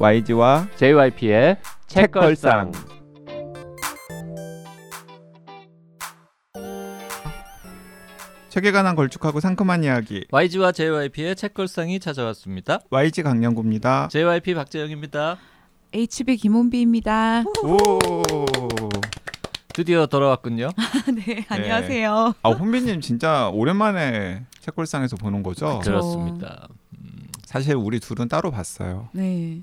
YG와 JYP의 책걸상. 책에 관한 걸쭉하고 상큼한 이야기 YG와 JYP의 책걸상이 찾아왔습니다. YG 강량구입니다. JYP 박재영입니다. HB 김원비입니다. 오. 드디어 돌아왔군요. 네, 안녕하세요. 아 혼비님 진짜 오랜만에 책걸상에서 보는 거죠? 그렇습니다. 사실 우리 둘은 따로 봤어요. 네,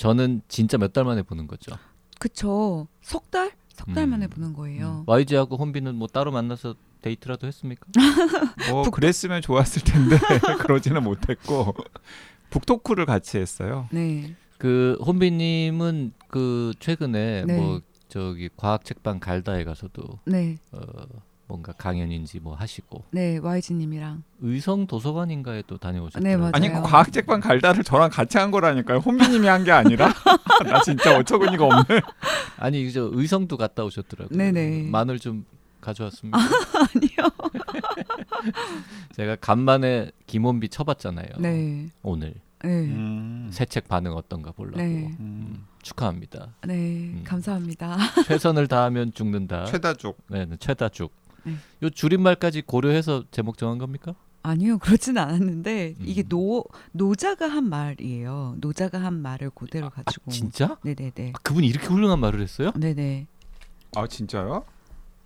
저는 진짜 몇 달 만에 보는 거죠. 그쵸. 석 달? 석달 음. 만에 보는 거예요. YG하고 혼비는 뭐 따로 만나서 데이트라도 했습니까? 뭐 그랬으면 좋았을 텐데 그러지는 못했고 북토크를 같이 했어요. 네, 그 혼비님은 그 최근에 네. 뭐 저기 과학 책방 갈다에 가서도 네, 어 뭔가 강연인지 뭐 하시고 네, YG님이랑. 의성 도서관인가에 또 다녀오셨더라고요. 네, 맞아요. 아니 그 과학 책방 갈다를 저랑 같이 한 거라니까요. 혼비님이 한 게 아니라 나 진짜 어처구니가 없네. 아니 저 의성도 갔다 오셨더라고요. 네네. 마늘 좀 가져왔습니다. 아 니요. 제가 간만에 김원비 쳐봤잖아요. 네, 오늘 네, 음. 새책 반응 어떤가 보려고 네. 음. 음, 축하합니다. 네, 음. 감사합니다. 최선을 다하면 죽는다. 최다족. 네, 네, 최다죽. 네. 요 줄임말까지 고려해서 제목 정한 겁니까? 아니요, 그렇진 않았는데 음. 이게 노 노자가 한 말이에요. 노자가 한 말을 그대로 아, 가지고. 진짜? 네네네. 아, 그분이 이렇게 훌륭한 말을 했어요? 네네. 아 진짜요?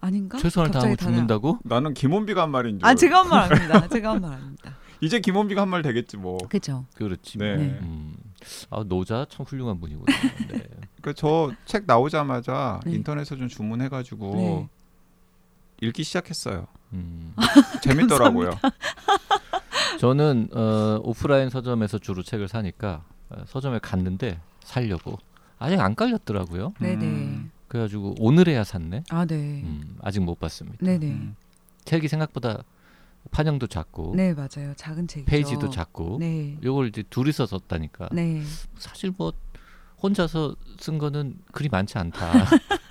아닌가? 최선을 다른- 죽는다고? 나는 김원비가 한 말인 줄. 아, 제가 한 말 아닙니다. 제가 한 말 아닙니다. 이제 김원비가 한 말 되겠지 뭐. 그죠? 그렇지. 네. 네. 음. 아 노자 참 훌륭한 분이구나. 네. 그저책 나오자마자 네. 인터넷에 좀 주문해가지고 네. 읽기 시작했어요. 음. 재밌더라고요. 저는 어, 오프라인 서점에서 주로 책을 사니까 어, 서점에 갔는데 살려고 아직 안 깔렸더라고요. 네네. 음. 그래가지고 오늘에야 샀네. 아, 네. 음, 아직 못 봤습니다. 네네. 음. 책이 생각보다 판형도 작고 네, 맞아요. 작은 책이죠. 페이지도 작고 네. 요걸 이제 둘이서 썼다니까 네. 사실 뭐 혼자서 쓴 거는 그리 많지 않다.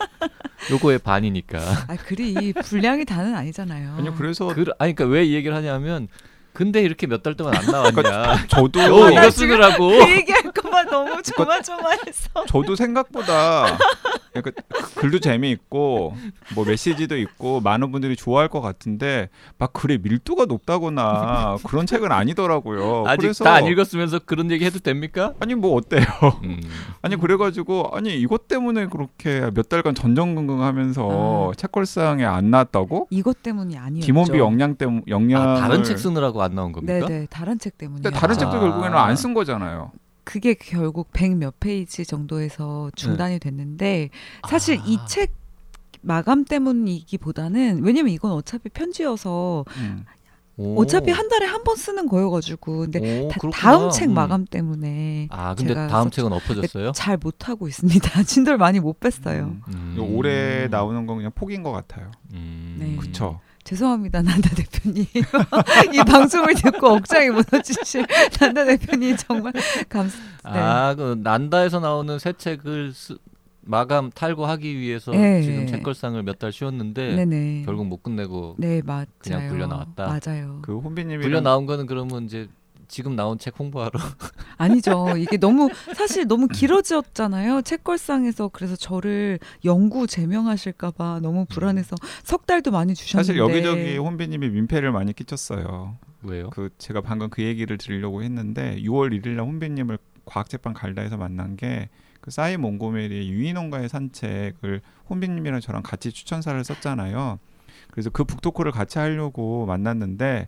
요거의 반이니까. 아, 글이 분량이 다는 아니잖아요. 아니요 그래서 그, 아니 그러니까 왜 이 얘기를 하냐면 근데 이렇게 몇 달 동안 안 나왔냐. 저도 이거 나 쓰느라고. 그 얘기할 것만 너무 조마조마해서. 저도 생각보다 약간 글도 재미있고 뭐 메시지도 있고 많은 분들이 좋아할 것 같은데 막 글의 밀도가 높다거나 그런 책은 아니더라고요. 아직 그래서 다 안 읽었으면서 그런 얘기 해도 됩니까? 아니 뭐 어때요? 음. 아니 그래가지고 아니 이것 때문에 그렇게 몇 달간 전전긍긍하면서 아. 책걸상에 안 나왔다고? 이것 때문이 아니었죠. 김원비 역량 때문 역량 아, 다른 책 쓰느라고 안 나온 겁니까? 네네. 다른 책 때문이에요. 근데 다른 아. 책도 결국에는 안 쓴 거잖아요. 그게 결국 100몇 페이지 정도에서 중단이 됐는데 사실 아. 이책 마감 때문이기보다는 왜냐면 이건 어차피 편지여서 음. 오. 어차피 한 달에 한 번 쓰는 거여가지고 근데 오, 다, 그렇구나. 다음 책 음. 마감 때문에 아 근데 다음 썼죠. 책은 엎어졌어요? 잘 못 하고 있습니다. 진도를 많이 못 뺐어요. 음. 음. 올해 나오는 건 그냥 폭인 것 같아요. 음. 네. 그쵸? 죄송합니다, 난다 대표님. 이 방송을 듣고 억장이 무너지실 난다 대표님 정말 감사. 네. 아, 그 난다에서 나오는 새 책을 쓰, 마감 탈고하기 위해서 네. 지금 책걸상을 몇 달 쉬었는데 네네. 결국 못 끝내고 네 맞아요. 그냥 불려 나왔다? 맞아요. 그 혼비님이 불려 나온 거는 그러면 이제 지금 나온 책 홍보하러 아니죠. 이게 너무 사실 너무 길어졌잖아요. 책걸상에서 그래서 저를 영구 제명하실까봐 너무 불안해서 석 달도 많이 주셨는데. 사실 여기저기 혼비님이 민폐를 많이 끼쳤어요. 왜요? 그 제가 방금 그 얘기를 드리려고 했는데 6월 1일 날 혼비님을 과학책방 갈다에서 만난 게그 싸이 몽고메리의 유인원과의 산책을 혼비님이랑 저랑 같이 추천사를 썼잖아요. 그래서 그 북토크를 같이 하려고 만났는데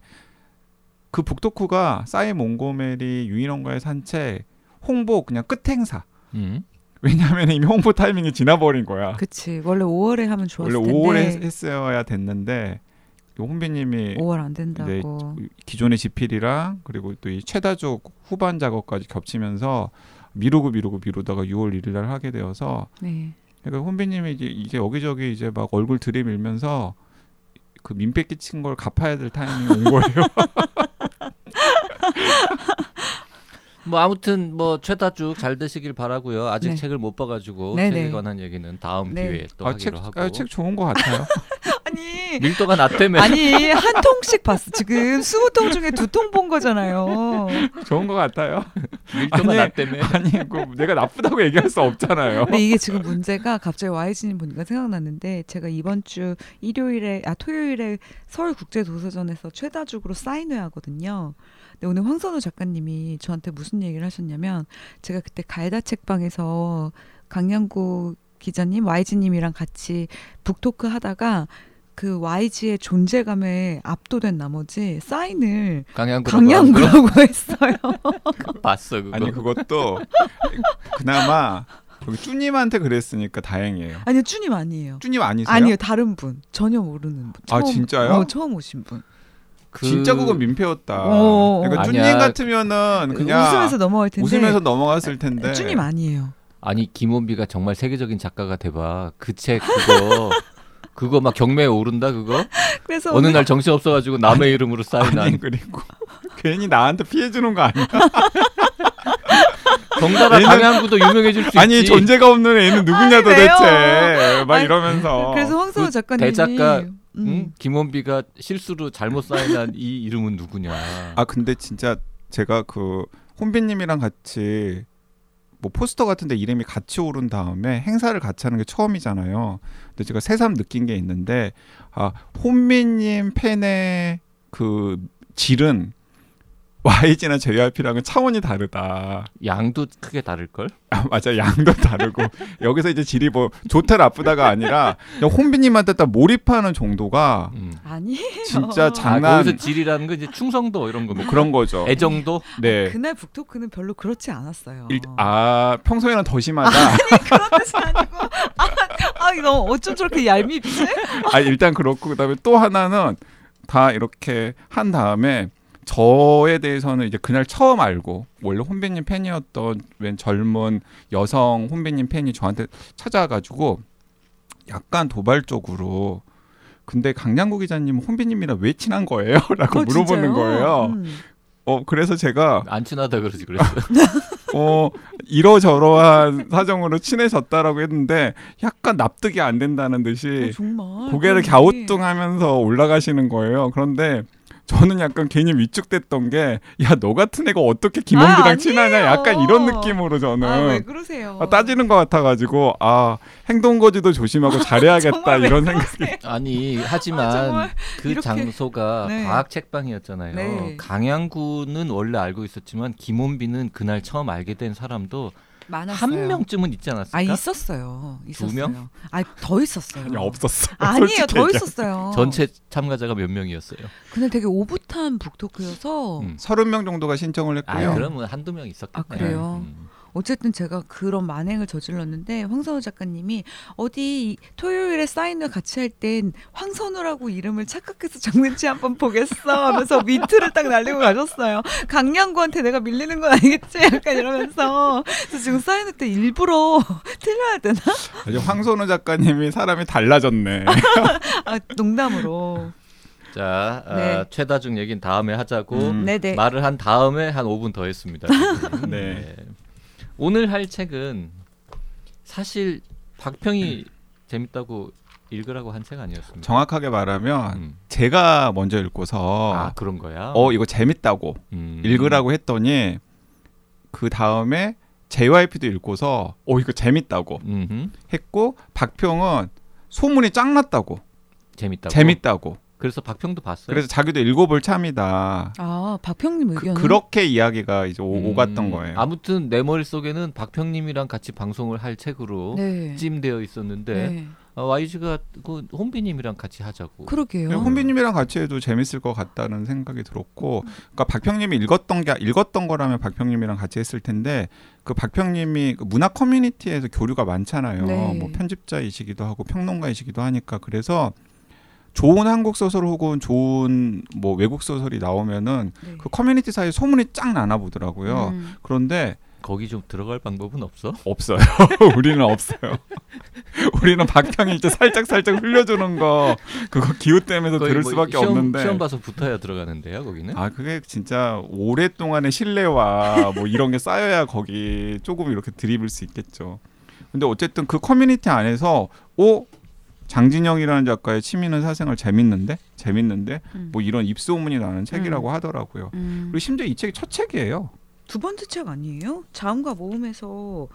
그 북토크가 싸이 몽고메리 유인원과의 산책 홍보 그냥 끝 행사. 음. 왜냐하면 이미 홍보 타이밍이 지나버린 거야. 그치. 원래 5월에 하면 좋았을 원래 텐데. 5월에 했- 했어야 됐는데 이 혼비님이 5월 안 된다고. 기존의 지필이랑 그리고 또 이 최다족 후반 작업까지 겹치면서 미루고 미루고 미루다가 6월 1일 날 하게 되어서 네. 그러니까 혼비님이 이제 이게 여기저기 이제 막 얼굴 들이밀면서 그 민폐 끼친 걸 갚아야 될 타이밍이 온 거예요. 뭐 아무튼 뭐 최다 쭉 잘 되시길 바라고요. 아직 네. 책을 못 봐가지고 네네. 책에 관한 얘기는 다음 네. 기회에 또 아, 책, 하기로 하고. 아, 책 좋은 것 같아요. 아니 아니 밀도가 낮다며. 아니 한 통씩 봤어. 지금 스무 통 중에 두 통 본 거잖아요. 좋은 것 같아요. 밀도가 아니, 낮다며. 아니 그 내가 나쁘다고 얘기할 수 없잖아요. 근데 이게 지금 문제가 갑자기 YG님 보니까 생각났는데 제가 이번 주 일요일에 아 토요일에 서울 국제 도서전에서 최다죽으로 사인회 하거든요. 근데 오늘 황선우 작가님이 저한테 무슨 얘기를 하셨냐면 제가 그때 가에다 책방에서 강양구 기자님, YG님이랑 같이 북토크 하다가 그 YG의 존재감에 압도된 나머지 사인을 강양구 강양구라고 했어요. 봤어 그거. 아니 그것도 그나마 거기 쭈님한테 그랬으니까 다행이에요. 아니요, 쭈님 아니에요. 쭈님 아니세요? 아니요, 다른 분. 전혀 모르는 분. 아, 처음, 진짜요? 어, 처음 오신 분. 그- 진짜 그건 민폐였다. 어, 그러니까 아니야. 쭈님 같으면은 그냥 웃으면서 넘어갈 텐데. 웃으면서 넘어갔을 텐데. 쭈님 아니에요. 아니 김원비가 정말 세계적인 작가가 돼봐. 그 책 그거 그거 막 경매에 오른다 그거. 그래서 어느 오늘 날 정신 없어가지고 남의 이름으로 아니 사인한 그리고 괜히 나한테 피해 주는 거 아니야? 얘는- 강양구도 유명해질 수 아니 있지. 존재가 없는 애는 누구냐 아니, 도대체 막 아니, 이러면서 그래서 황선우 그 작가님이 대작가, 음, 응? 김원비가 실수로 잘못 사인한 이 이름은 누구냐. 아 근데 진짜 제가 그 혼비님이랑 같이 뭐 포스터 같은데 이름이 같이 오른 다음에 행사를 같이 하는 게 처음이잖아요. 근데 제가 새삼 느낀 게 있는데 아 혼비님 팬의 그 질은 YG나 JYP랑은 차원이 다르다. 양도 크게 다를 걸. 아 맞아 양도 다르고 여기서 이제 질이 뭐 좋다 나쁘다가 아니라 그냥 혼비님한테 딱 몰입하는 정도가 음. 아니에요. 진짜 아, 장난 거기서 질이라는 건 이제 충성도 이런 거. 뭐 그런 거죠. 애정도. 네. 그날 북토크는 별로 그렇지 않았어요. 일, 아 평소에는 더 심하다. 그런 뜻이 아니고 아, 아 이거 어쩜 저렇게 얄밉지? 아 일단 그렇고 그다음에 또 하나는 다 이렇게 한 다음에 저에 대해서는 이제 그날 처음 알고 원래 혼배님 팬이었던 웬 젊은 여성 혼배님 팬이 저한테 찾아와가지고 약간 도발적으로 근데 강량구 기자님 혼배님이랑 왜 친한 거예요?라고 어, 물어보는 진짜요? 거예요. 음. 어 그래서 제가 안 친하다 그러지 그랬어. 어 이러저러한 사정으로 친해졌다라고 했는데 약간 납득이 안 된다는 듯이 어, 정말 고개를 그러니. 갸우뚱하면서 올라가시는 거예요. 그런데 저는 약간 괜히 위축됐던 게 야 너 같은 애가 어떻게 김원기랑 아, 친하냐. 약간 이런 느낌으로 저는 아, 왜 그러세요? 아, 따지는 것 같아가지고 아 행동 거지도 조심하고 잘해야겠다 정말 왜 이런 생각이? 아니 아, 하지만 그 이렇게- 장소가 네. 과학 책방이었잖아요. 네. 강양구는 원래 알고 있었지만 김원비는 그날 처음 알게 된 사람도 많았어요. 한 명쯤은 있지 않았을까? 아 있었어요. 있었어요. 명? 아더 있었어요. 아니, 없었어. 아니에요, 더. 있었어요. 전체 참가자가 몇 명이었어요? 그날 되게 오붓한 북토크여서 음. 서른 명 정도가 신청을 아, 했고요. 그러면 한두 명 있었겠네. 아, 그래요? 음. 어쨌든 제가 그런 만행을 저질렀는데 황선우 작가님이 어디 토요일에 사인을 같이 할 땐 황선우라고 이름을 착각해서 적는지 한번 보겠어 하면서 미트를 딱 날리고 가셨어요. 강양구한테 내가 밀리는 건 아니겠지? 약간 이러면서 그래서 지금 사인회 때 일부러 틀려야 되나? 아주 황선우 작가님이 사람이 달라졌네. 아 농담으로. 자, 아, 네. 최다중 얘기는 다음에 하자고 음. 네네. 말을 한 다음에 한 5분 더 했습니다. 네. 오늘 할 책은 사실 박평이 재밌다고 읽으라고 한 책 아니었습니까? 정확하게 말하면 음. 제가 먼저 읽고서 아 그런 거야. 어 이거 재밌다고 음. 읽으라고 했더니 그 다음에 JYP도 읽고서 어 이거 재밌다고 음흠. 했고 박평은 소문이 짱 났다고 재밌다고. 재밌다고 그래서 박평도 봤어요. 그래서 자기도 읽어볼 참이다 아 박평님 그, 의견은 그렇게 이야기가 이제 오, 음, 오갔던 거예요 아무튼 내 머릿속에는 박평님이랑 같이 방송을 할 책으로 네. 찜되어 있었는데 네. 어, YG가 그 혼비님이랑 같이 하자고. 그러게요. 네, 혼비님이랑 같이 해도 재밌을 것 같다는 생각이 들었고, 그러니까 박평님이 읽었던 게 읽었던 거라면 박평님이랑 같이 했을 텐데 그 박평님이 그 문학 커뮤니티에서 교류가 많잖아요. 네. 뭐 편집자이시기도 하고 평론가이시기도 하니까 그래서 좋은 한국 소설 혹은 좋은 뭐 외국 소설이 나오면은 네. 그 커뮤니티 사이에 소문이 쫙 나나 보더라고요. 음. 그런데 거기 좀 들어갈 방법은 없어? 없어요. 우리는 없어요. 우리는 박평이 이제 살짝 살짝 흘려주는 거 그거 기웃대면서 거의 들을 뭐 수밖에 시험, 없는데. 시험 봐서 붙어야 들어가는데요, 거기는. 아 그게 진짜 오랫동안의 신뢰와 뭐 이런 게 쌓여야 거기 조금 이렇게 드립을 수 있겠죠. 근데 어쨌든 그 커뮤니티 안에서 오 장진영이라는 작가의 취미는 사생활 재밌는데 재밌는데 음. 뭐 이런 입소문이 나는 책이라고 하더라고요. 음. 그리고 심지어 이 책이 첫 책이에요. 두 번째 책 아니에요? 자음과 모음에서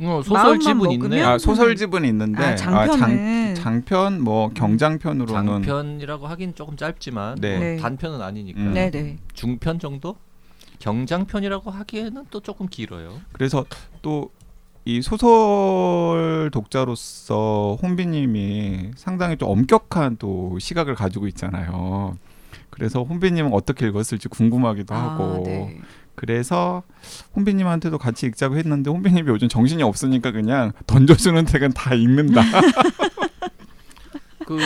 어, 소설집은? 있네. 아, 소설집은 있는데 아, 장편은 장, 장편 뭐 경장편으로는 장편이라고 하긴 조금 짧지만 네. 네. 단편은 아니니까 음. 네네. 중편 정도? 경장편이라고 하기에는 또 조금 길어요. 그래서 또 이 소설 독자로서 혼비님이 상당히 좀 엄격한 또 시각을 가지고 있잖아요. 그래서 혼비님은 어떻게 읽었을지 궁금하기도 하고 아, 네. 그래서 혼비님한테도 같이 읽자고 했는데 혼비님이 요즘 정신이 없으니까 그냥 던져주는 책은 다 읽는다. 그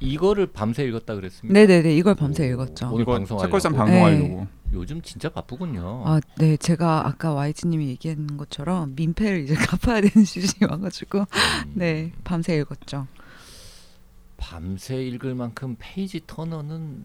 이거를 밤새 읽었다 그랬습니다. 네네네 이걸 밤새 읽었죠. 오늘 방송하려고. 책걸상 네. 방송하려고. 요즘 진짜 바쁘군요. 아, 네, 제가 아까 YG님이 얘기한 것처럼 민폐를 이제 갚아야 되는 시즌이 와가지고 음, 네 밤새 읽었죠. 밤새 읽을 만큼 페이지 터너는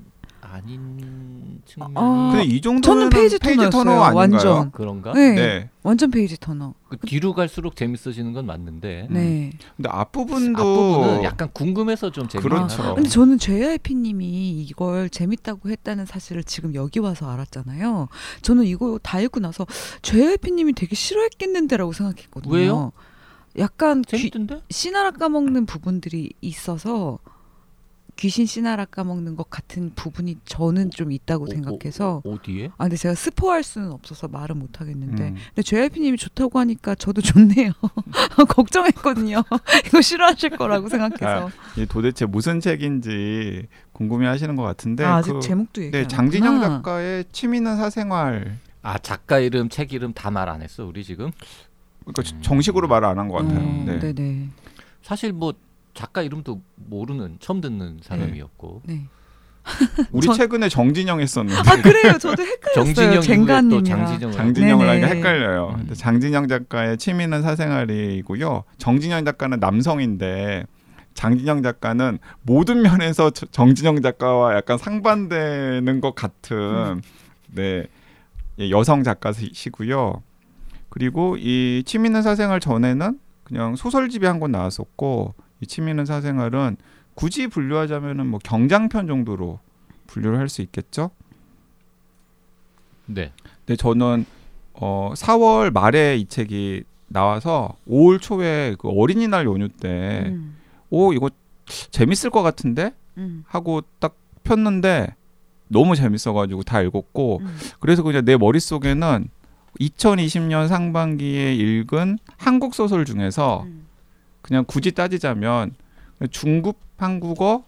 아닌 측면이 아, 근데 이 정도면 저는 page turner였어요. Turner 아닌가요? 완전. 그런가? 네, 네. 완전 page turner. 그 뒤로 갈수록 재밌어지는 건 맞는데 음. 네. 근데 앞부분도 앞부분은 약간 궁금해서 좀 재밌긴 그렇죠. 근데 저는 JYP님이 이걸 재밌다고 했다는 사실을 지금 여기 와서 알았잖아요. 저는 이거 다 읽고 나서 JYP님이 되게 싫어했겠는데라고 생각했거든요. 왜요? 약간 귀, 재밌던데? 씨나라 까먹는 부분들이 있어서 귀신 씨나라 까먹는 것 같은 부분이 저는 좀 있다고 어, 생각해서 어, 어디에? 아 근데 제가 스포할 수는 없어서 말은 못 하겠는데 음. 근데 JYP님이 좋다고 하니까 저도 좋네요. 걱정했거든요. 이거 싫어하실 거라고 생각해서. 이게 도대체 무슨 책인지 궁금해하시는 것 같은데 아, 아직 그, 제목도 얘기 네안 장진영. 작가의 취미는 사생활 아 작가 이름, 책 이름 다 말 안 했어 우리 지금. 그러니까 음. 정식으로 말을 안 한 것 같아요. 어, 네. 네네. 사실 뭐 작가 이름도 모르는 처음 듣는 사람이었고 네. 우리 전- 최근에 정진영 했었는데 아 그래요. 저도 헷갈렸어요. 정진영 젠가님이랑. 장진영을 장진영을 네네. 하니까 헷갈려요. 음. 근데 장진영 작가의 취미는 사생활이고요. 정진영 작가는 남성인데 장진영 작가는 모든 면에서 저- 정진영 작가와 약간 상반되는 것 같은 네 예, 여성 작가시고요. 그리고 이 취미는 사생활 전에는 그냥 소설집이 한 권 나왔었고 이 취미는 사생활은 굳이 분류하자면은 뭐 경장편 정도로 분류를 할 수 있겠죠. 네. 근데 저는 어 4월 말에 이 책이 나와서 5월 초에 그 어린이날 연휴 때, 음, 오 이거 재밌을 것 같은데 음, 하고 딱 폈는데 너무 재밌어가지고 다 읽었고 음. 그래서 그냥 내 머릿 속에는 2020년 상반기에 읽은 한국 소설 중에서 음. 그냥 굳이 따지자면 중급 한국어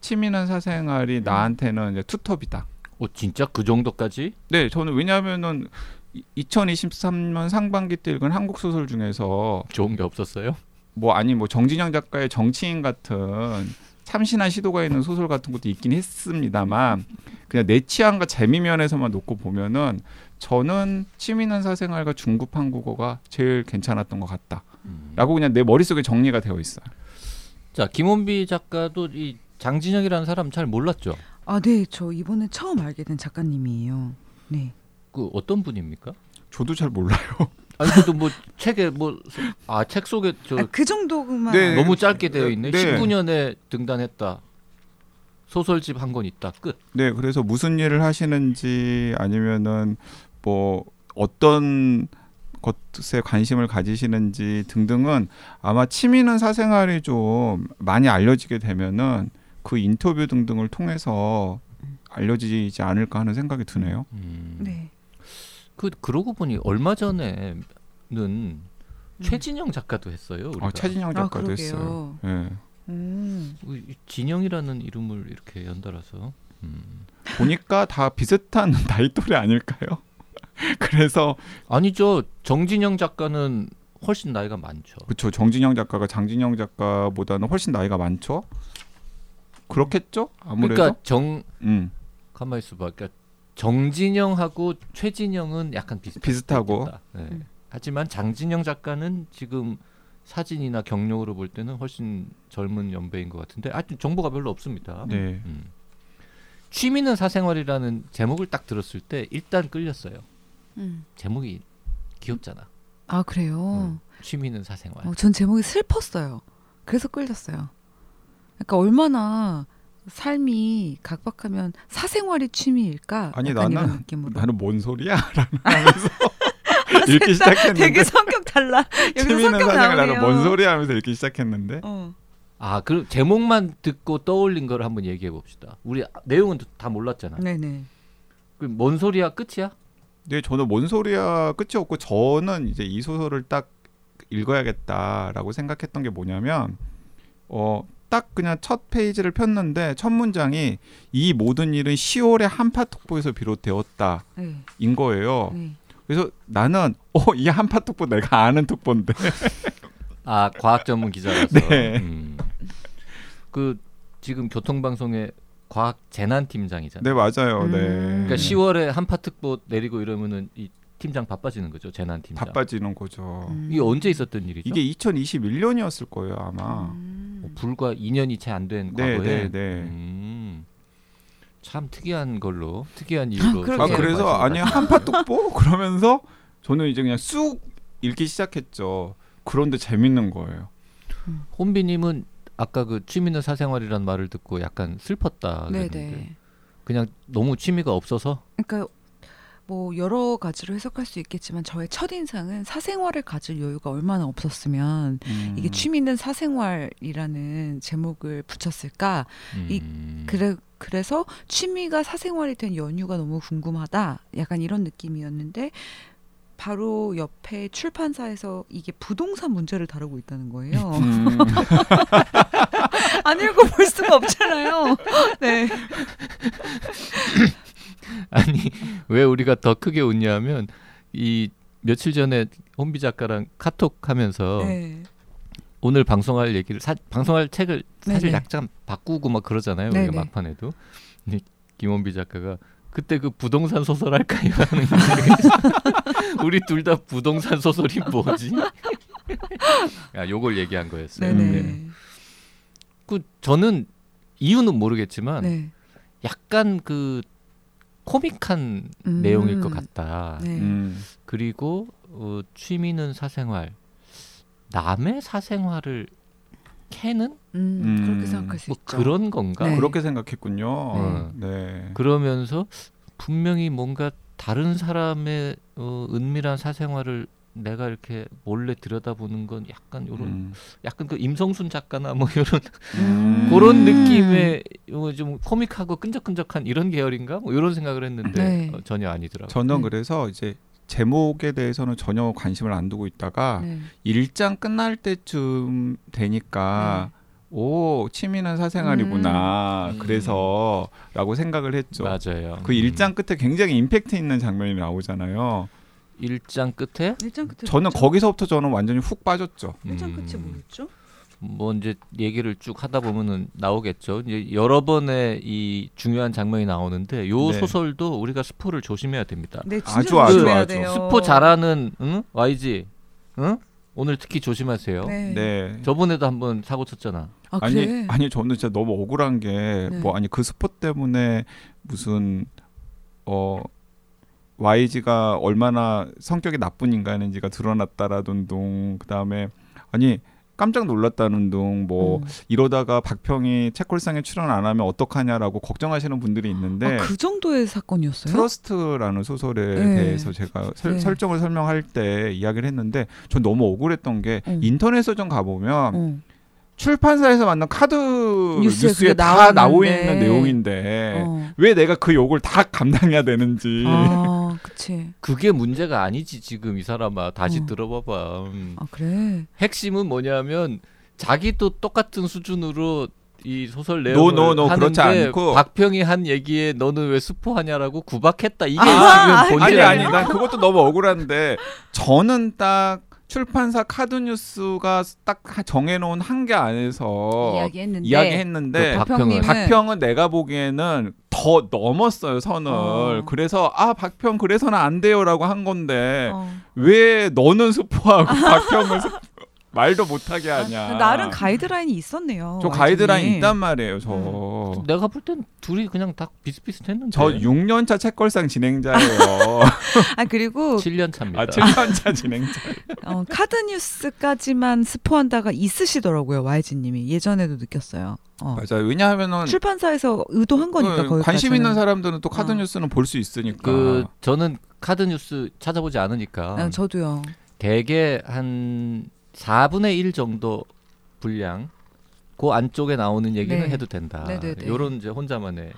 취미는 사생활이 나한테는 이제 투톱이다. 어 진짜 그 정도까지? 네, 저는 왜냐하면은 2023년 상반기 때 읽은 한국 소설 중에서 좋은 게 없었어요? 뭐 아니 뭐 정진영 작가의 정치인 같은 참신한 시도가 있는 소설 같은 것도 있긴 했습니다만 그냥 내 취향과 재미 면에서만 놓고 보면은 저는 취미는 사생활과 중급 한국어가 제일 괜찮았던 것 같다 라고 음. 그냥 내 머릿속에 정리가 되어 있어요. 자 김원비 작가도 이 장진영이라는 사람 잘 몰랐죠? 아, 네. 저 이번에 처음 알게 된 작가님이에요. 네. 그 어떤 분입니까? 저도 잘 몰라요. 아니 그래도 뭐 책에 뭐 아 책 속에 저 아, 그 정도만. 네. 너무 짧게 되어 있네. 네. 19년에 등단했다. 소설집 한 권 있다. 끝. 네, 그래서 무슨 일을 하시는지 아니면은 뭐 어떤 것에 관심을 가지시는지 등등은 아마 취미는 사생활이 좀 많이 알려지게 되면은 그 인터뷰 등등을 통해서 알려지지 않을까 하는 생각이 드네요. 음. 네. 그 그러고 보니 얼마 전에는 음. 최진영 작가도 했어요. 우리가. 어, 최진영 아, 작가도 그러게요. 했어요. 예. 음. 그 진영이라는 이름을 이렇게 연달아서. 음. 보니까 다 비슷한 나이 또래 아닐까요? 그래서 아니죠. 정진영 작가는 훨씬 나이가 많죠. 그렇죠. 정진영 작가가 장진영 작가보다는 훨씬 나이가 많죠. 그렇겠죠? 아무래도. 그러니까 정 음. 가만 있어봐. 그러니까 정진영하고 최진영은 약간 비슷 비슷하고. 네. 음. 하지만 장진영 작가는 지금 사진이나 경력으로 볼 때는 훨씬 젊은 연배인 것 같은데 하여튼 정보가 별로 없습니다. 네. 음. 취미는 사생활이라는 제목을 딱 들었을 때 일단 끌렸어요. 음. 제목이 귀엽잖아. 아, 그래요. 음. 취미는 사생활. 어, 전 제목이 슬펐어요. 그래서 끌렸어요. 그러니까 얼마나 삶이 각박하면 사생활이 취미일까? 아니, 나는- 느낌으로. 나는 뭔 소리야? 라는 하면서 읽기 시작했는데 되게 성격 달라. 취미는 사생활. 나는 뭔 소리야 하면서 읽기 시작했는데 어. 아, 그 제목만 듣고 떠올린 걸 한번 얘기해 봅시다. 우리 내용은 다 몰랐잖아. 네네. 그뭔 소리야 끝이야? 근데 저는 뭔 소리야 끝이 없고 저는 이제 이 소설을 딱 읽어야겠다라고 생각했던 게 뭐냐면 어 딱 그냥 첫 페이지를 폈는데 첫 문장이 이 모든 일은 10월의 한파특보에서 비롯되었다인 네. 거예요. 네. 그래서 나는 어 이 한파특보 내가 아는 특보인데 아, 과학 전문 기자라서. 네. 음. 그 지금 교통방송의 과학 재난 팀장이잖아. 네 맞아요. 음. 네. 그러니까 10월에 한파특보 내리고 이러면은 이 팀장 바빠지는 거죠. 재난 팀장. 바빠지는 거죠. 음. 이게 언제 있었던 일이죠? 이게 2021년이었을 거예요 아마. 음. 뭐 불과 2년이 채 안된 네, 과거에. 네, 네. 음. 참 특이한 걸로 특이한 이유로. 아. 그래서 아니 한파특보 그러면서 저는 이제 그냥 쑥 읽기 시작했죠. 그런데 재밌는 거예요. 혼비님은 아까 그 취미는 사생활이란 말을 듣고 약간 슬펐다. 네네. 그냥 너무 취미가 없어서. 그러니까 뭐 여러 가지로 해석할 수 있겠지만 저의 첫 인상은 사생활을 가질 여유가 얼마나 없었으면 음. 이게 취미는 사생활이라는 제목을 붙였을까? 이- 음. 그래 그래서 취미가 사생활이 된 연유가 너무 궁금하다. 약간 이런 느낌이었는데 바로 옆에 출판사에서 이게 부동산 문제를 다루고 있다는 거예요. 음. 안 읽어볼 수가 없잖아요. 네. 아니 왜 우리가 더 크게 웃냐면 이 며칠 전에 혼비 작가랑 카톡하면서 네. 오늘 방송할 얘기를 사, 방송할 책을 사실 네네. 약간 바꾸고 막 그러잖아요. 우리가. 막판에도 김원비 작가가 그때 그 부동산 소설 할까요 하는. 우리 둘 다 부동산 소설이 뭐지? 야, 요걸 얘기한 거였어요. 네네. 네. 그 저는 이유는 모르겠지만 네. 약간 그 코믹한 음. 내용일 것 같다. 네. 음. 그리고 어, 취미는 사생활, 남의 사생활을 캐는 음, 음. 그렇게 생각할 수 뭐 있죠. 그런 건가? 네. 그렇게 생각했군요. 네. 네. 그러면서 분명히 뭔가 다른 사람의 어, 은밀한 사생활을 내가 이렇게 몰래 들여다보는 건 약간 요런 음. 약간 그 임성순 작가나 뭐 이런 음. 그런 느낌의 어, 좀 코믹하고 끈적끈적한 이런 계열인가 뭐 이런 생각을 했는데 네. 어, 전혀 아니더라고요. 저는 네. 그래서 이제 제목에 대해서는 전혀 관심을 안 두고 있다가 네. 일장 끝날 때쯤 되니까 오 취미는 사생활이구나 음. 그래서라고 생각을 했죠. 맞아요. 그 음. 일장 끝에 굉장히 임팩트 있는 장면이 나오잖아요. 일장 끝에 일장 끝에 저는 뭐였죠? 거기서부터 저는 완전히 훅 빠졌죠. 일장 음, 끝이 뭐였죠? 뭐 이제 얘기를 쭉 하다 보면은 나오겠죠. 이제 여러 번의 이 중요한 장면이 나오는데 요 네. 소설도 우리가 스포를 조심해야 됩니다. 네, 진짜 아주, 아주, 조심해야 아주. 돼요. 스포 잘하는 응? YG 응? 오늘 특히 조심하세요. 네. 네. 저번에도 한번 사고 쳤잖아. 아 아니 그래. 아니 저는 진짜 너무 억울한 게 네. 뭐 아니 그 스포 때문에 무슨 어 YG가 얼마나 성격이 나쁜 인간인지가 드러났다라던 둥 그다음에 아니 깜짝 놀랐다는 둥 뭐 음. 이러다가 박평이 책걸상에 출연 안 하면 어떡하냐라고 걱정하시는 분들이 있는데 아, 그 정도의 사건이었어요? 트러스트라는 소설에 네. 대해서 제가 설, 네. 설정을 설명할 때 이야기를 했는데 전 너무 억울했던 게 음. 인터넷 서점 가보면 어. 출판사에서 만든 카드 뉴스에 뉴스에, 다 나오. 있는 내용인데 어. 왜 내가 그 욕을 다 감당해야 되는지 아, 그치. 그게 문제가 아니지 지금 이 사람아 다시 어. 들어봐봐. 음. 아 그래. 핵심은 뭐냐면 자기도 똑같은 수준으로 이 소설 노, 내용을 노, 노, 하는데 그렇지 않고. 박평이 한 얘기에 너는 왜 스포하냐라고 구박했다 이게 아, 지금 본질 아니 아니? 난 그것도 너무 억울한데 저는 딱 출판사 카드 뉴스가 딱 하- 정해놓은 한계 안에서 이야기했는데. 이야기했는데 그 박평은 박평은 내가 보기에는 더 넘었어요 선을 어. 그래서 아 박평 그래서는 안 돼요라고 한 건데 어. 왜 너는 스포하고 박평은 스- 말도 못하게 하냐. 아, 나름 가이드라인이 있었네요. 저 가이드라인 YG님. 있단 말이에요. 저. 내가 볼 땐 둘이 그냥 다 비슷비슷했는데. 저 6년차 책걸상 진행자예요. 아 그리고 7년 차입니다. 아 7년차 진행자. 어, 카드 뉴스까지만 스포한다가 있으시더라고요. YG님이 예전에도 느꼈어요. 어. 맞아요. 왜냐하면은 출판사에서 의도한 거니까 어, 관심 있는 사람들은 또 카드 어. 뉴스는 볼 수 있으니까. 그 저는 카드 뉴스 찾아보지 않으니까 아, 저도요. 대개 한 4분의 1 정도 분량 그 안쪽에 나오는 얘기는 네. 해도 된다. 네네네. 요런 이제 혼자만의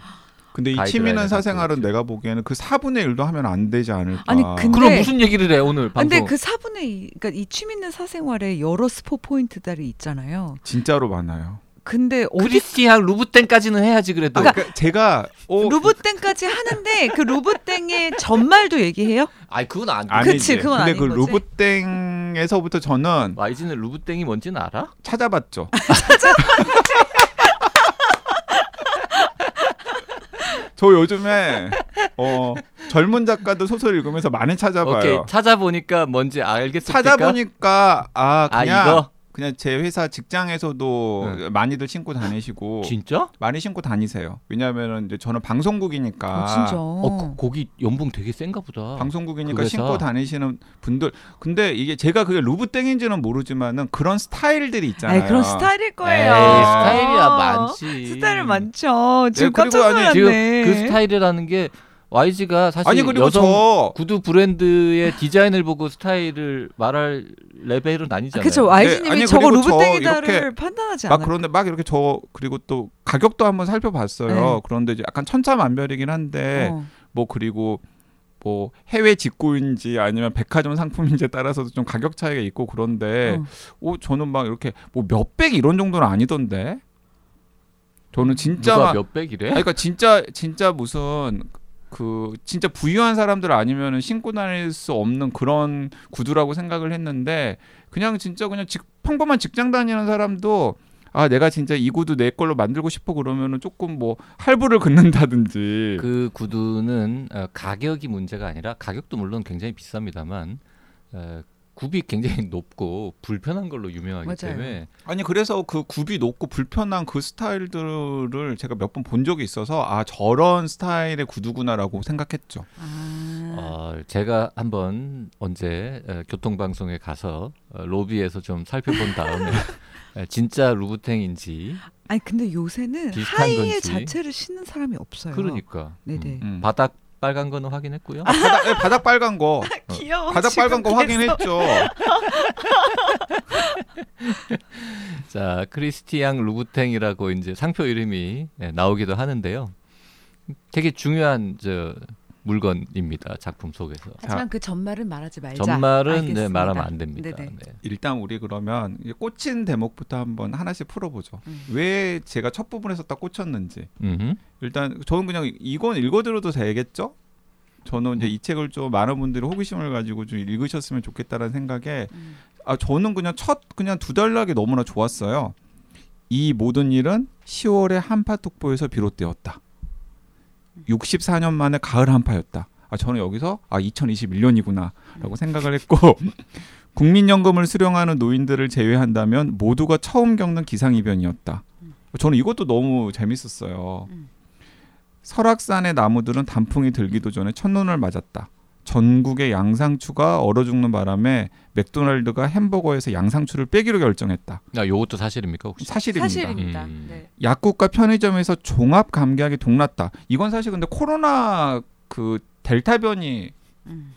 근데 이 취미는 갖고 사생활은. 내가 보기에는 그 4분의 1도 하면 안 되지 않을까. 아니, 근데- 그럼 무슨 얘기를 해 오늘 방송? 근데 그 4분의 2, 그러니까 이 취미 있는 사생활에 여러 스포 포인트들이 있잖아요. 진짜로 많아요. 근데 어디 크리스티안 루브땡까지는 해야지 그래도. 그러니까 그러니까 제가 어, 루브땡까지 하는데 그 루브땡의 전말도 얘기해요? 아이 그건 안. 아니지. 그치, 그건 근데 아닌 그 거지. 루브땡에서부터 저는 YG는 루브땡이 뭔지는 알아? 찾아봤죠. 저 요즘에 어, 젊은 작가들 소설 읽으면서 많이 찾아봐요. 오케이 찾아보니까 뭔지 알겠습니까? 찾아보니까 아아 그냥 이거 그냥 제 회사 직장에서도 응. 많이들 신고 다니시고 진짜? 많이 신고 다니세요. 왜냐하면 이제 저는 방송국이니까 아, 진짜. 어, 그, 거기 연봉 되게 센가 보다. 방송국이니까 그. 신고 다니시는 분들 근데 이게 제가 그게 루브땡인지는 모르지만은 그런 스타일들이 있잖아요. 아이, 그런 스타일일 거예요. 에이, 스타일이야 많지. 스타일 많죠. 지금 네, 그리고 깜짝 아니, 놀랐네. 지금 그 스타일이라는 게 YG가 사실 아니 그리고 여성 저 구두 브랜드의 디자인을 보고 스타일을 말할 레벨은 아니잖아요. 그쵸 네, YG님이 아니, 저거 이렇게 판단하지 막 않아요. 그런데 막 이렇게 저 그리고 또 가격도 한번 살펴봤어요. 네. 그런데 이제 약간 천차만별이긴 한데 어. 뭐 그리고 뭐 해외 직구인지 아니면 백화점 상품인지에 따라서도 좀 가격 차이가 있고 그런데 어. 어 저는 막 이렇게 뭐 몇백 이런 정도는 아니던데. 저는 진짜 누가 막 몇백이래? 아니, 그러니까 진짜 진짜 무슨 그 진짜 부유한 사람들 아니면은 신고 다닐 수 없는 그런 구두라고 생각을 했는데 그냥 진짜 그냥 직, 평범한 직장 다니는 사람도 아 내가 진짜 이 구두 내 걸로 만들고 싶어 그러면은 조금 뭐 할부를 긋는다든지. 그 구두는 어, 가격이 문제가 아니라 가격도 물론 굉장히 비쌉니다만 어, 굽이 굉장히 높고 불편한 걸로 유명하기 맞아요. 때문에 아니 그래서 그 굽이 높고 불편한 그 스타일들을 제가 몇 번 본 적이 있어서 아 저런 스타일의 구두구나라고 생각했죠. 아. 어, 제가 한번 언제 어, 교통방송에 가서 어, 로비에서 좀 살펴본 다음에 어, 진짜 루브탱인지 아니 근데 요새는 비슷한 하이힐 건지. 자체를 신는 사람이 없어요. 그러니까 네네. 음. 바닥 빨간 거는 확인했고요. 아, 바닥, 네, 바닥 빨간 거 귀여워. 바닥 빨간 거 확인했죠. 자 크리스티앙 루브탱이라고 이제 상표 이름이 예, 나오기도 하는데요. 되게 중요한 저 물건입니다 작품 속에서. 하지만 그 전말은 말하지 말자. 전말은 네. 말하면 안 됩니다. 네. 일단 우리 그러면 꽂힌 대목부터 한번 하나씩 풀어보죠. 음. 왜 제가 첫 부분에서 딱 꽂혔는지. 음흠. 일단 저는 그냥 이건 읽어드려도 되겠죠? 저는 이제 이 책을 좀 많은 분들이 호기심을 가지고 좀 읽으셨으면 좋겠다라는 생각에 음. 아 저는 그냥 첫 그냥 두 달락이 너무나 좋았어요. 이 모든 일은 10월의 한파 특보에서 비롯되었다. 64년 만에 가을 한파였다. 아 저는 여기서 아 2021년이구나라고 생각을 했고 국민연금을 수령하는 노인들을 제외한다면 모두가 처음 겪는 기상이변이었다. 저는 이것도 너무 재밌었어요. 음. 설악산의 나무들은 단풍이 들기도 전에 첫눈을 맞았다. 전국의 양상추가 얼어 죽는 바람에 맥도날드가 햄버거에서 양상추를 빼기로 결정했다. 아 요것도 사실입니까 혹시? 사실입니다. 사실입니다. 음. 네. 약국과 편의점에서 종합 감기약이 동났다. 이건 사실 근데 코로나 그 델타 변이 음.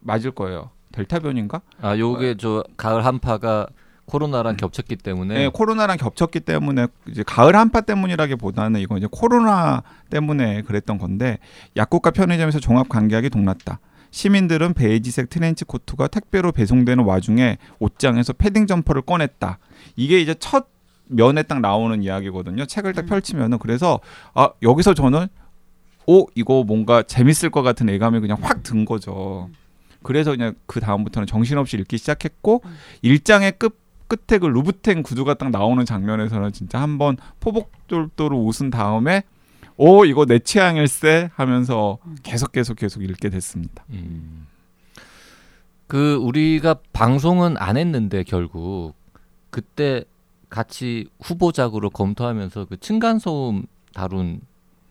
맞을 거예요. 델타 변인가? 아 요게 저 가을 한파가 코로나랑 겹쳤기 때문에 네, 코로나랑 겹쳤기 때문에 이제 가을 한파 때문이라기보다는 이건 이제 코로나 때문에 그랬던 건데 약국과 편의점에서 종합 감기약이 동났다. 시민들은 베이지색 트렌치 코트가 택배로 배송되는 와중에 옷장에서 패딩 점퍼를 꺼냈다. 이게 이제 첫 면에 딱 나오는 이야기거든요. 책을 딱 음. 펼치면은 그래서 아 여기서 저는 오 이거 뭔가 재밌을 것 같은 예감이 그냥 확 든 거죠. 그래서 그냥 그 다음부터는 정신없이 읽기 시작했고 음. 일장의 끝 끝에 그 루브탱 구두가 딱 나오는 장면에서는 진짜 한번 포복돌도로 웃은 다음에 오 이거 내 취향일세 하면서 음. 계속 계속 계속 읽게 됐습니다. 음. 그 우리가 방송은 안 했는데 결국 그때 같이 후보작으로 검토하면서 그 층간 소음 다룬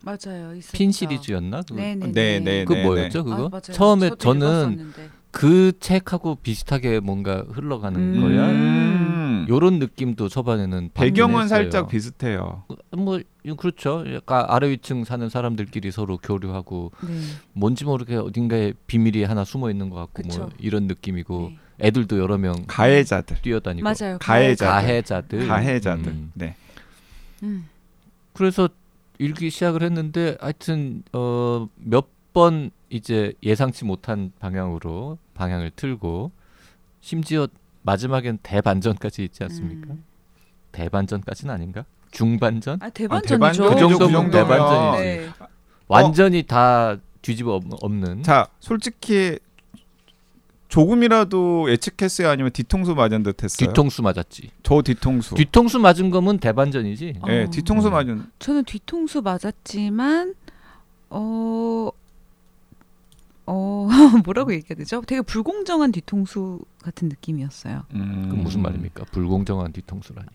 맞아요. 있었죠. 핀 시리즈였나? 그, 네네. 네, 네, 그 네, 뭐였죠? 아, 그거 맞아요. 처음에 저는 읽었었는데. 그 책하고 비슷하게 뭔가 흘러가는 음. 거야. 음. 요런 느낌도 초반에는 배경은 살짝. 비슷해요. 뭐 그렇죠. 약간 아래 위층 사는 사람들끼리 서로 교류하고 네. 뭔지 모르게 어딘가에 비밀이 하나 숨어 있는 것 같고 그쵸. 뭐 이런 느낌이고 네. 애들도 여러 명 가해자들. 뛰어다니고 맞아요. 가해자. 가해자들 가해자들. 음. 네. 음. 그래서 읽기 시작을 했는데 하여튼 어, 몇 번 이제 예상치 못한 방향으로 방향을 틀고 심지어 마지막엔 대반전까지 있지 않습니까? 음. 대반전까지는 아닌가? 중반전? 아 대반전, 대반전이죠. 그 정도, 그 정도면 대반전이지. 네. 완전히 다 뒤집어 엎- 엎는 자, 솔직히 조금이라도 예측했어요, 아니면 뒤통수 맞은 듯 했어요. 뒤통수 맞았지. 저 뒤통수. 뒤통수 맞은 거면 대반전이지. 어. 네, 뒤통수 음. 맞은. 저는 뒤통수 맞았지만 어. 어 뭐라고 얘기해야 되죠? 되게 불공정한 뒤통수 같은 느낌이었어요. 음. 그 무슨 말입니까? 불공정한 뒤통수라니.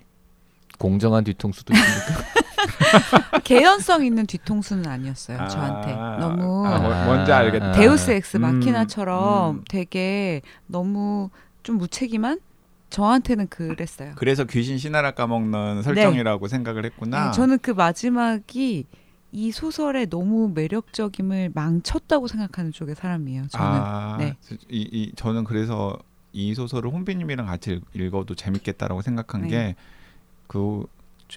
공정한 뒤통수도 있습니까? 개연성 있는 뒤통수는 아니었어요. 아, 저한테 너무 아, 뭐- 뭔지 알겠다. 데우스 엑스 음, 마키나처럼 음. 되게 너무 좀 무책임한 저한테는 그랬어요. 그래서 귀신 신하라 까먹는 설정이라고 생각을 했구나. 네, 저는 그 마지막이 이 소설의 너무 매력적임을 망쳤다고 생각하는 쪽의 사람이에요. 저는 아, 네. 이, 이 저는 그래서 이 소설을 혼비님이랑 같이 읽- 읽어도 재밌겠다라고 생각한 네. 게그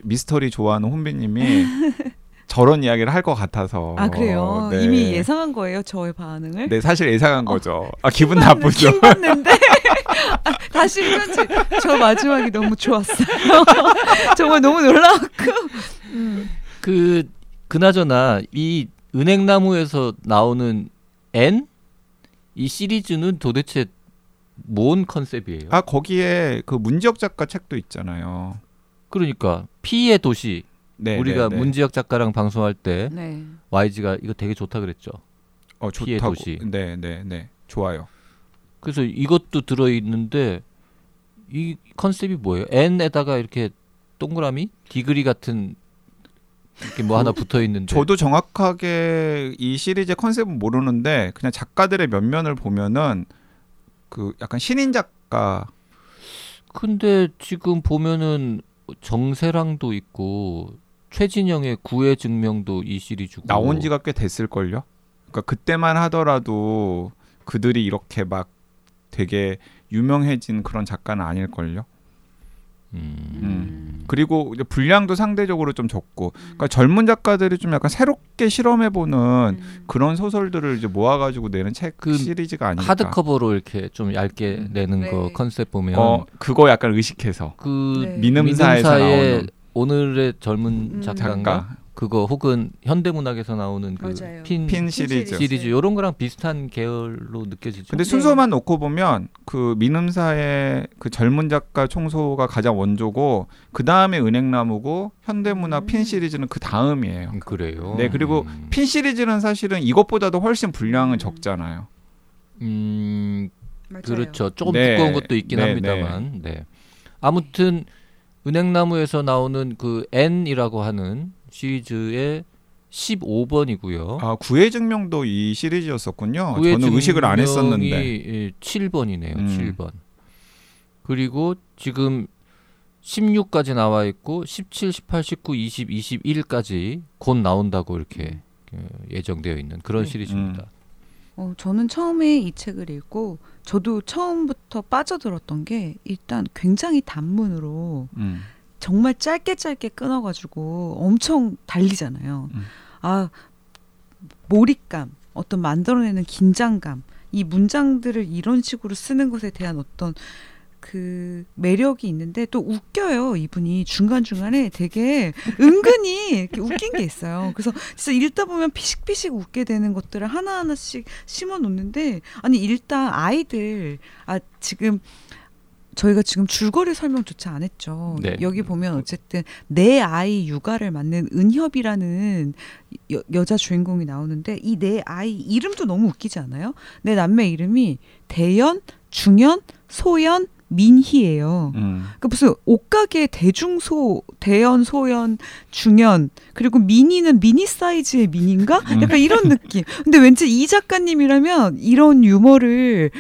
미스터리 좋아하는 혼비님이 저런 이야기를 할 것 같아서. 아 그래요. 네. 이미 예상한 거예요. 저의 반응을. 네, 사실 예상한 어. 거죠. 아 기분 나쁘죠. 킹 받는데 아, 다시 읽은지 저 마지막이 너무 좋았어요. 정말 너무 놀라웠고. 음. 그 그나저나 이 은행나무에서 나오는 N 이 시리즈는 도대체 뭔 컨셉이에요? 아 거기에 그 문지역 작가 책도 있잖아요. 그러니까 피의 도시 네, 우리가 네, 네. 문지혁 작가랑 방송할 때 네. YG가 이거 되게 좋다 그랬죠. 어, 좋다고. 도시. 네, 네, 네. 좋아요. 그래서 이것도 들어 있는데 이 컨셉이 뭐예요? N에다가 이렇게 동그라미 디그리 같은 이렇게 뭐 하나 붙어 있는데 저도 정확하게 이 시리즈의 컨셉은 모르는데 그냥 작가들의 면면을 보면은 그 약간 신인 작가 근데 지금 보면은 정세랑도 있고 최진영의 구애 증명도 이 시리즈고 나온 지가 꽤 됐을 걸요. 그러니까 그때만 하더라도 그들이 이렇게 막 되게 유명해진 그런 작가는 아닐 걸요. 음. 그리고 이제 분량도 상대적으로 좀 적고, 그러니까 젊은 작가들이 좀 약간 새롭게 실험해 보는 음. 그런 소설들을 이제 모아 가지고 내는 책 그 시리즈가 아닐까. 하드커버로 이렇게 좀 얇게 음. 내는 네. 거 컨셉 보면 어 그거 약간 의식해서 그 네. 민음사에서 민음사의 나오는 오늘의 젊은 음. 작가인가 작가 그거 혹은 현대문학에서 나오는 맞아요. 그핀 핀 시리즈. 시리즈 이런 거랑 비슷한 계열로 느껴지죠. 근데 네. 순서만 놓고 보면 그 민음사의 그 젊은 작가 총소가 가장 원조고 그 다음에 은행나무고 현대문화 음. 핀 시리즈는 그 다음이에요. 음, 그래요. 네 그리고 음. 핀 시리즈는 사실은 이것보다도 훨씬 분량은 음. 적잖아요. 음, 맞아요. 그렇죠. 조금 네. 두꺼운 것도 있긴 네, 합니다만. 네. 아무튼 은행나무에서 나오는 그 N이라고 하는 시리즈의 15번이고요. 아 구애 증명도 이 시리즈였었군요. 저는 의식을 안 했었는데 7번이네요. 음. 7번. 그리고 지금 16까지 나와 있고 17, 18, 19, 20, 21까지 곧 나온다고 이렇게 어, 예정되어 있는 그런 네. 시리즈입니다. 어, 저는 처음에 이 책을 읽고 저도 처음부터 빠져들었던 게 일단 굉장히 단문으로 음. 정말 짧게 짧게 끊어가지고 엄청 달리잖아요. 음. 아 몰입감, 어떤 만들어내는 긴장감, 이 문장들을 이런 식으로 쓰는 것에 대한 어떤 그 매력이 있는데 또 웃겨요 이분이 중간 중간에 되게 은근히 웃긴 게 있어요. 그래서 진짜 읽다 보면 피식피식 웃게 되는 것들을 하나 하나씩 심어 놓는데 아니 일단 아이들 아 지금 저희가 지금 줄거리 설명조차 안 했죠. 네. 여기 보면 어쨌든 내 아이 육아를 맡는 은협이라는 여, 여자 주인공이 나오는데 이 내 아이 이름도 너무 웃기지 않아요? 내 남매 이름이 대연, 중연, 소연, 민희예요. 음. 그 무슨 옷가게 대중소, 대연, 소연, 중연 그리고 미니는 미니 사이즈의 미니인가? 음. 약간 이런 느낌. 근데 왠지 이 작가님이라면 이런 유머를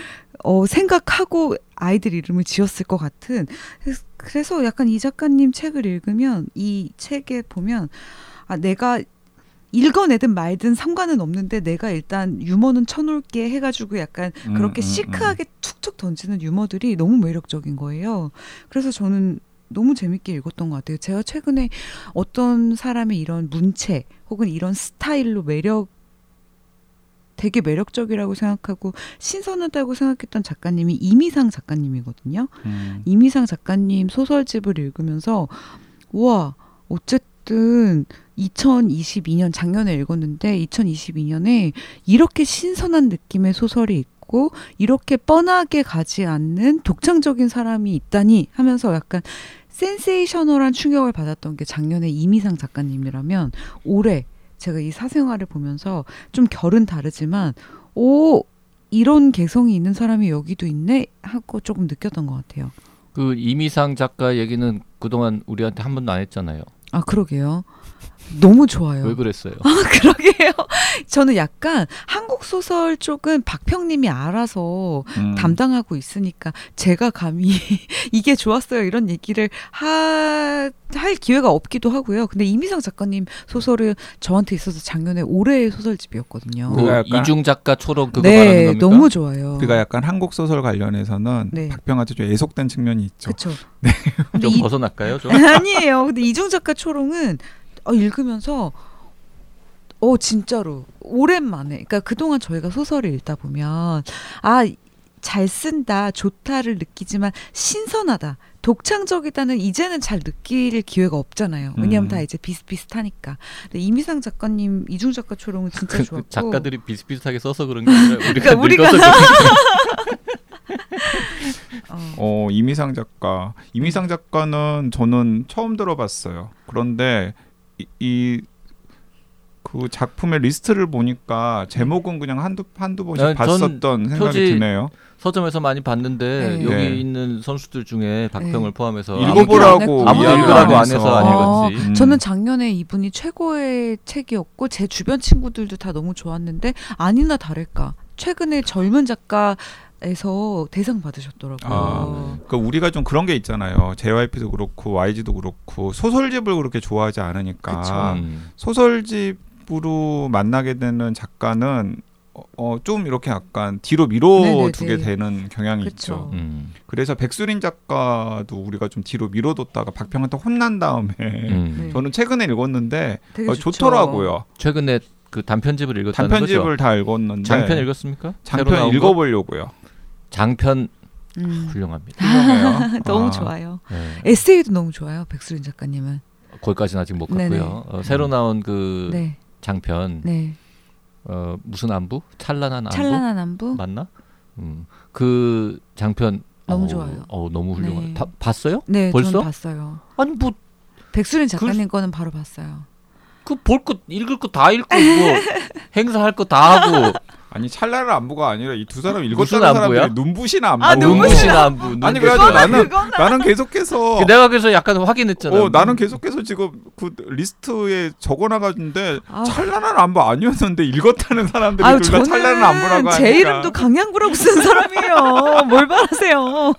어, 생각하고 아이들 이름을 지었을 것 같은. 그래서- 약간 이 작가님 책을 읽으면 이 책에 보면 아 내가 읽어내든 말든 상관은 없는데 내가 일단 유머는 쳐놓을게 해가지고 약간 음, 그렇게 음, 시크하게 툭툭 던지는 유머들이 너무 매력적인 거예요. 그래서 저는 너무 재밌게 읽었던 것 같아요. 제가 최근에 어떤 사람의 이런 문체 혹은 이런 스타일로 매력 되게 매력적이라고 생각하고 신선하다고 생각했던 작가님이 이미상 작가님이거든요. 음. 이미상 작가님 소설집을 읽으면서 우와 어쨌든 2022년 작년에 읽었는데 2022년에 이렇게 신선한 느낌의 소설이 있고 이렇게 뻔하게 가지 않는 독창적인 사람이 있다니 하면서 약간 센세이셔널한 충격을 받았던 게 작년에 이미상 작가님이라면 올해 제가 이 사생활을 보면서 좀 결은 다르지만 오 이런 개성이 있는 사람이 여기도 있네 하고 조금 느꼈던 것 같아요. 그 이미상 작가 얘기는 그동안 우리한테 한 번도 안 했잖아요. 아 그러게요. 너무 좋아요. 왜 그랬어요? 아 그러게요. 저는 약간 한국 소설 쪽은 박평님이 알아서 음. 담당하고 있으니까 제가 감히 이게 좋았어요 이런 얘기를 하, 할 기회가 없기도 하고요. 근데 이미상 작가님 소설은 저한테 있어서 작년에 올해의 소설집이었거든요. 그 약간- 이중 작가 초록 그거 말하는 네, 겁니까? 너무 좋아요. 그가 약간 한국 소설 관련해서는 네. 박평한테 좀 애속된 측면이 있죠. 그렇죠. 근데 좀 이, 벗어날까요? 좀? 아니에요. 근데 이중 작가 초롱은 어, 읽으면서 어 진짜로. 오랜만에. 그러니까 그동안 저희가 소설을 읽다 보면 아 잘 쓴다 좋다를 느끼지만 신선하다 독창적이다는 이제는 잘 느낄 기회가 없잖아요. 왜냐하면 음. 다 이제 비슷비슷하니까. 근데 이미상 작가님 이중 작가 초롱은 진짜 그, 좋았고. 그 작가들이 비슷비슷하게 써서 그런 게 아니라 우리가 그러니까 우리가- 어, 어 이미상 작가. 이미상 작가는 저는 처음 들어봤어요. 그런데 이 그 작품의 리스트를 보니까 제목은 그냥 한두 한두 번씩 아, 전 봤었던 생각이 드네요. 서점에서 많이 봤는데 네. 여기 네. 있는 선수들 중에 박평을 네. 포함해서 읽어보라고 아무도 이야기를 읽으라고 안안 해서 안 어, 읽었지. 음. 저는 작년에 이분이 최고의 책이었고 제 주변 친구들도 다 너무 좋았는데 아니나 다를까 최근에 젊은 작가 에서 대상 받으셨더라고요. 아. 그 우리가 좀 그런 게 있잖아요. JYP도 그렇고 YG도 그렇고 소설집을 그렇게 좋아하지 않으니까 그쵸. 음. 소설집으로 만나게 되는 작가는 어, 어, 좀 이렇게 약간 뒤로 밀어두게 네네네. 되는 경향이 그쵸. 있죠. 음. 그래서 백수린 작가도 우리가 좀 뒤로 밀어뒀다가 박평한테 혼난 다음에 음. 네. 저는 최근에 읽었는데 어. 좋더라고요. 최근에 그 단편집을 읽었다는 단편집을 거죠? 다 읽었는데 장편 읽었습니까? 장편? 읽어보려고요. 장편 음. 훌륭합니다. 너무 아, 좋아요. 네. 에세이도 너무 좋아요. 백수린 작가님은. 거기까지는 아직 못. 갔고요. 어, 새로 나온 그 네, 장편 네. 어, 무슨 안부? 찬란한 안부 찬란한 안부. 맞나? 음. 그 장편 너무 어우, 좋아요. 어 너무 훌륭해. 네. 다 봤어요? 네, 벌써? 전 봤어요. 아니 뭐 백수린 작가님 거는 바로 봤어요. 그볼거 읽을 거 다 읽고 뭐 행사할 거 다 하고 아니 찬란한 안부가 아니라 이 두 사람 무슨 읽었다는 안부야? 사람들이 눈부신 안부. 아, 눈부신 안부. 아니 눈부신 그래가지고 안부. 나는 그거는- 나는 계속해서 내가 그래서 약간 확인했잖아. 어 나는 계속해서 지금 그 리스트에 적어놔가지는데 아. 찬란한 안부 아니었는데 읽었다는 사람들이 아유, 둘다 찬란한 안부라고 하니까 제 이름도 강양구라고 쓴 사람이에요. 뭘 바라세요?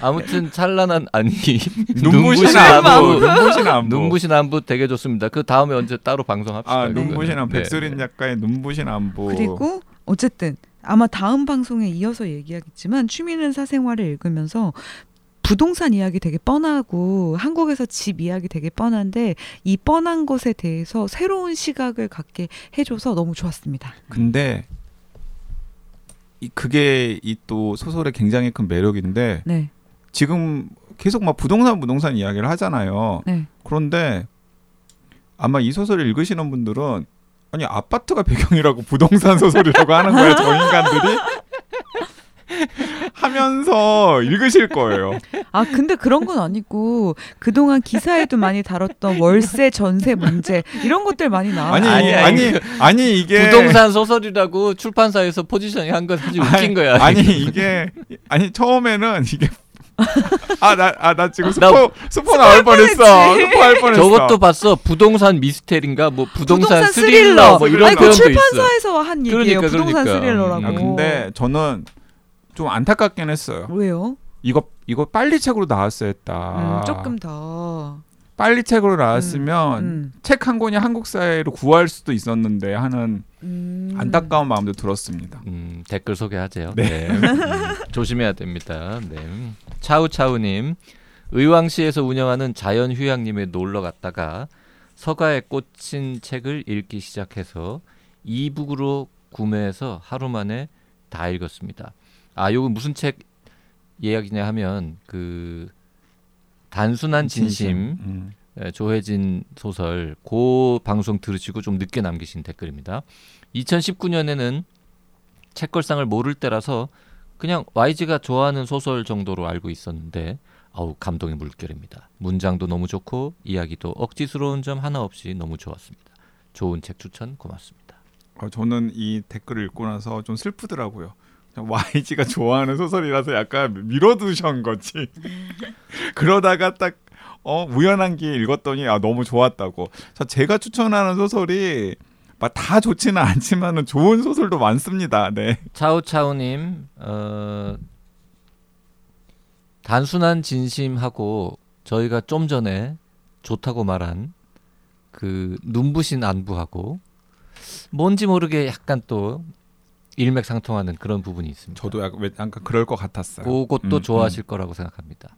아무튼 찬란한 아니 눈부신 안부. 눈부신 안부 눈부신 안부 되게 좋습니다. 그 다음에 언제 따로 방송합시다. 아. 눈부신 안부 네. 백수린 작가의 눈부신 안부 그리고 어쨌든 아마 다음 방송에 이어서 얘기하겠지만 취미는 사생활을 읽으면서 부동산 이야기 되게 뻔하고 한국에서 집 이야기 되게 뻔한데 이 뻔한 것에 대해서 새로운 시각을 갖게 해줘서 너무 좋았습니다. 근데 이 그게 이 또 소설의 굉장히 큰 매력인데 네, 지금 계속 막 부동산 부동산 이야기를 하잖아요. 네. 그런데 아마 이 소설을 읽으시는 분들은 아니 아파트가 배경이라고 부동산 소설이라고 하는 거야 저 인간들이 하면서 읽으실 거예요. 아 근데 그런 건 아니고 그동안 기사에도 많이 다뤘던 월세 전세 문제 이런 것들 많이 나와. 아니 아니, 아니 아니, 아니, 이게 부동산 소설이라고 출판사에서 포지션이 한건 사실 웃긴 거야. 아니 이게 아니 처음에는 이게 아나 아 나 지금 나- 스포 스포 나올 뻔했어. 스포 할 뻔했어. 저것도 봤어. 부동산 미스테리인가 뭐 부동산, 부동산 스릴러, 스릴러. 뭐 이런 아니 그 표현도 있어. 출판사에서 한 얘기예요. 그러니까, 부동산 그러니까. 스릴러라고. 아 근데 저는 좀 안타깝긴 했어요. 왜요? 이거 이거 빨리 책으로 나왔어야 했다. 음, 조금 더. 빨리 책으로 나왔으면 음, 책한 권이 한국 사회로 구할 수도 있었는데 하는 음. 안타까운 마음도 들었습니다. 음, 댓글 소개하세요. 네. 음, 조심해야 됩니다. 네. 차우차우님 의왕시에서 운영하는 자연휴양림에 놀러 갔다가 서가에 꽂힌 책을 읽기 시작해서 이북으로 구매해서 하루 만에 다 읽었습니다. 아, 요거 무슨 책 이야기냐 하면 그 단순한 진심 음. 예, 조혜진 소설 고 방송 들으시고 좀 늦게 남기신 댓글입니다. 2019년에는 책걸상을 모를 때라서 그냥 YG가 좋아하는 소설 정도로 알고 있었는데 아우 감동의 물결입니다. 문장도 너무 좋고 이야기도 억지스러운 점 하나 없이 너무 좋았습니다. 좋은 책 추천 고맙습니다. 어, 저는 이 댓글을 읽고 나서 좀 슬프더라고요. YG가 좋아하는 소설이라서 약간 밀어두신 거지. 그러다가 딱 어, 우연한 기회에 읽었더니 아 너무 좋았다고. 자, 제가 추천하는 소설이 막 다 좋지는 않지만은 좋은 소설도 많습니다. 네. 차우차우님 어, 단순한 진심하고 저희가 좀 전에 좋다고 말한 그 눈부신 안부하고 뭔지 모르게 약간 또 일맥상통하는 그런 부분이 있습니다. 저도 약간, 왜- 약간 그럴 것 같았어요. 그것도 음, 좋아하실 거라고 생각합니다.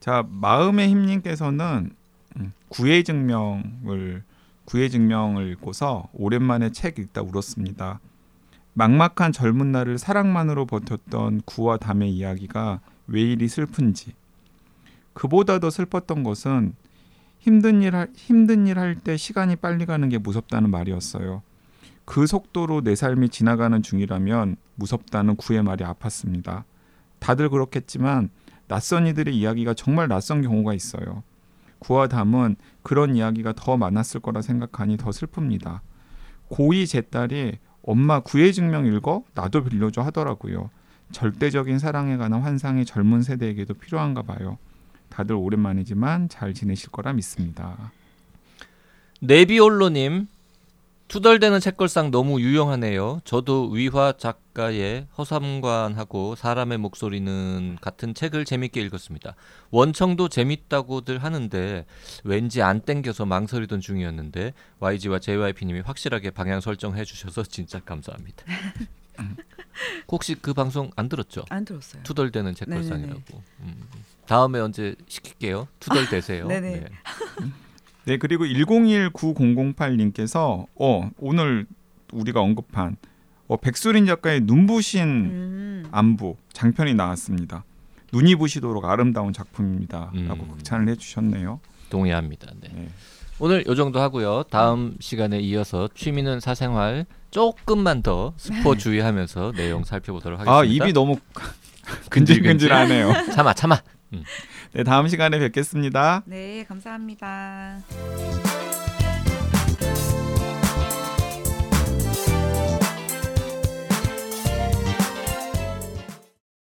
자 마음의 힘님께서는 음, 구애 증명을 구애 증명을 읽고서 오랜만에 책 읽다 울었습니다. 막막한 젊은 날을 사랑만으로 버텼던 구와 담의 이야기가 왜 이리 슬픈지. 그보다 더 슬펐던 것은 힘든 일 할, 힘든 일 할 때 시간이 빨리 가는 게 무섭다는 말이었어요. 그 속도로 내 삶이 지나가는 중이라면 무섭다는 구의 말이 아팠습니다. 다들 그렇겠지만 낯선 이들의 이야기가 정말 낯선 경우가 있어요. 구와 담은 그런 이야기가 더 많았을 거라 생각하니 더 슬픕니다. 고2 제 딸이 엄마 구애 증명 읽어? 나도 빌려줘 하더라고요. 절대적인 사랑에 관한 환상이 젊은 세대에게도 필요한가 봐요. 다들 오랜만이지만 잘 지내실 거라 믿습니다. 네비올로님 투덜대는 책걸상 너무 유용하네요. 저도 위화 작가의 허삼관하고 사람의 목소리는 같은 책을 재밌게 읽었습니다. 원청도 재밌다고들 하는데 왠지 안 땡겨서 망설이던 중이었는데 YG와 JYP님이 확실하게 방향 설정해 주셔서 진짜 감사합니다. 혹시 그 방송 안 들었죠? 안 들었어요. 투덜대는 책걸상이라고. 음. 다음에 언제 시킬게요. 투덜대세요. 네네. 네. 네 그리고 101908님께서 어 오늘 우리가 언급한 어, 백수린 작가의 눈부신 음. 안부 장편이 나왔습니다. 눈이 부시도록 아름다운 작품입니다라고 음. 극찬을 해주셨네요. 동의합니다. 네. 네. 오늘 요 정도 하고요. 다음 시간에 이어서 취미는 사생활 조금만 더 스포 주의하면서 내용 살펴보도록 하겠습니다. 아 입이 너무 근질근질하네요. 참아 참아. 네 다음 시간에 뵙겠습니다. 네, 감사합니다.